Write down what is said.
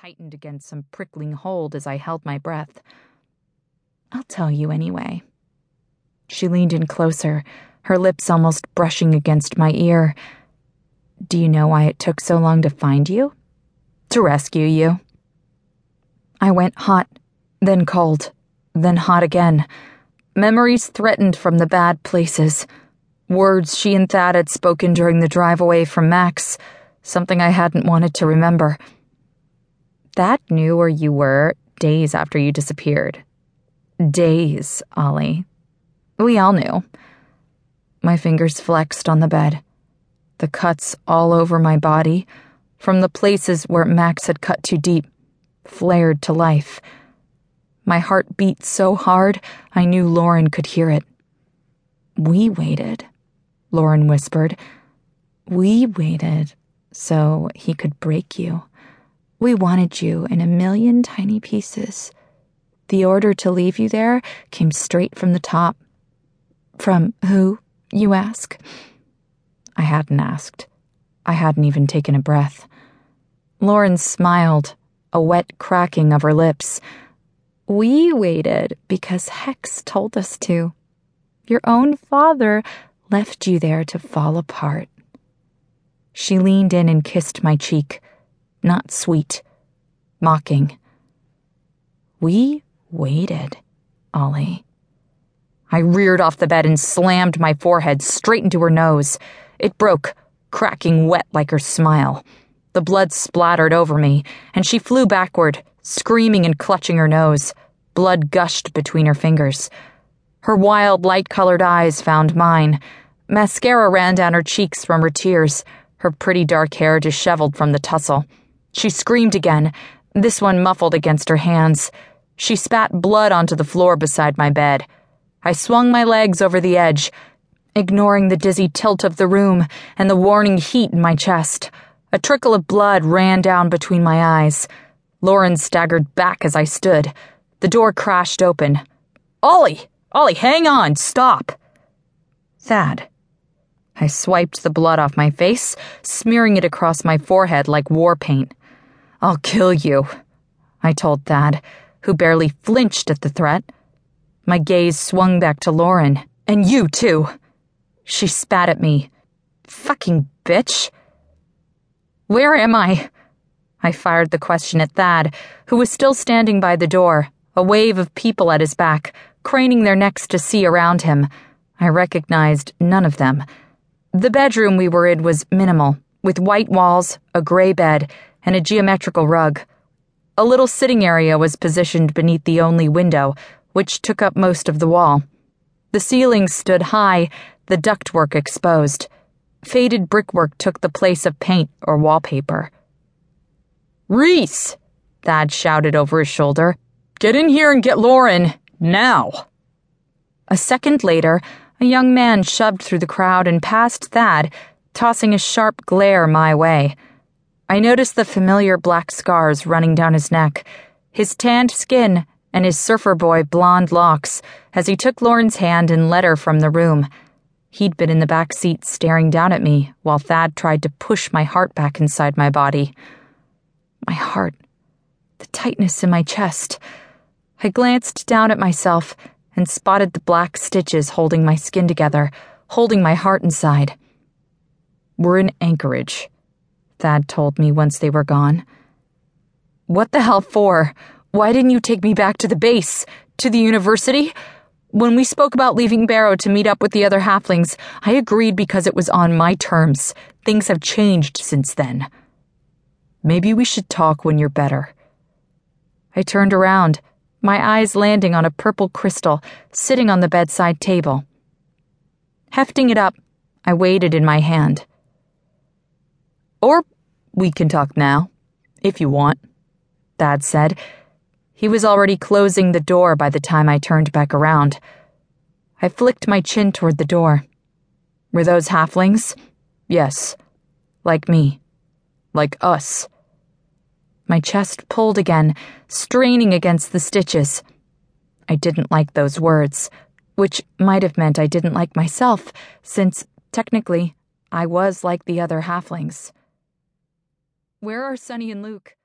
tightened against some prickling hold as I held my breath. I'll tell you anyway. She leaned in closer, her lips almost brushing against my ear. Do you know why it took so long to find you? To rescue you. I went hot, then cold, then hot again. Memories threatened from the bad places. Words she and Thad had spoken during the drive away from Max, something I hadn't wanted to remember. Thad knew where you were days after you disappeared. Days, Ollie. We all knew. My fingers flexed on the bed. The cuts all over my body, from the places where Max had cut too deep, flared to life. My heart beat so hard I knew Lauren could hear it. We waited, Lauren whispered. We waited so he could break you. We wanted you in a million tiny pieces. The order to leave you there came straight from the top. From who, you ask? I hadn't asked. I hadn't even taken a breath. Lauren smiled, a wet cracking of her lips. We waited because Hex told us to. Your own father left you there to fall apart. She leaned in and kissed my cheek not sweet, mocking. We waited, Ollie. I reared off the bed and slammed my forehead straight into her nose. It broke, cracking wet like her smile. The blood splattered over me, and she flew backward, screaming and clutching her nose. Blood gushed between her fingers. Her wild, light colored eyes found mine. Mascara ran down her cheeks from her tears, her pretty dark hair disheveled from the tussle. She screamed again, this one muffled against her hands. She spat blood onto the floor beside my bed. I swung my legs over the edge, ignoring the dizzy tilt of the room and the warning heat in my chest. A trickle of blood ran down between my eyes. Lauren staggered back as I stood. The door crashed open. Ollie! Ollie, hang on! Stop! Thad. I swiped the blood off my face, smearing it across my forehead like war paint. I'll kill you, I told Thad, who barely flinched at the threat. My gaze swung back to Lauren. And you, too. She spat at me. Fucking bitch. Where am I? I fired the question at Thad, who was still standing by the door, a wave of people at his back, craning their necks to see around him. I recognized none of them. The bedroom we were in was minimal, with white walls, a gray bed, and a geometrical rug. A little sitting area was positioned beneath the only window, which took up most of the wall. The ceiling stood high, the ductwork exposed. Faded brickwork took the place of paint or wallpaper. Reese! Thad shouted over his shoulder. Get in here and get Lauren, now! A second later, a young man shoved through the crowd and past Thad, tossing a sharp glare my way. I noticed the familiar black scars running down his neck, his tanned skin, and his surfer boy blonde locks as he took Lauren's hand and led her from the room. He'd been in the back seat staring down at me while Thad tried to push my heart back inside my body. My heart, the tightness in my chest. I glanced down at myself and spotted the black stitches holding my skin together, holding my heart inside. We're in Anchorage. Thad told me once they were gone. What the hell for? Why didn't you take me back to the base? To the university? When we spoke about leaving Barrow to meet up with the other halflings, I agreed because it was on my terms. Things have changed since then. Maybe we should talk when you're better. I turned around, my eyes landing on a purple crystal sitting on the bedside table. Hefting it up, I weighed it in my hand. Or we can talk now, if you want, Thad said. He was already closing the door by the time I turned back around. I flicked my chin toward the door. Were those halflings? Yes. Like me. Like us. My chest pulled again, straining against the stitches. I didn't like those words, which might have meant I didn't like myself, since, technically, I was like the other halflings. Where are Sunny and Luke?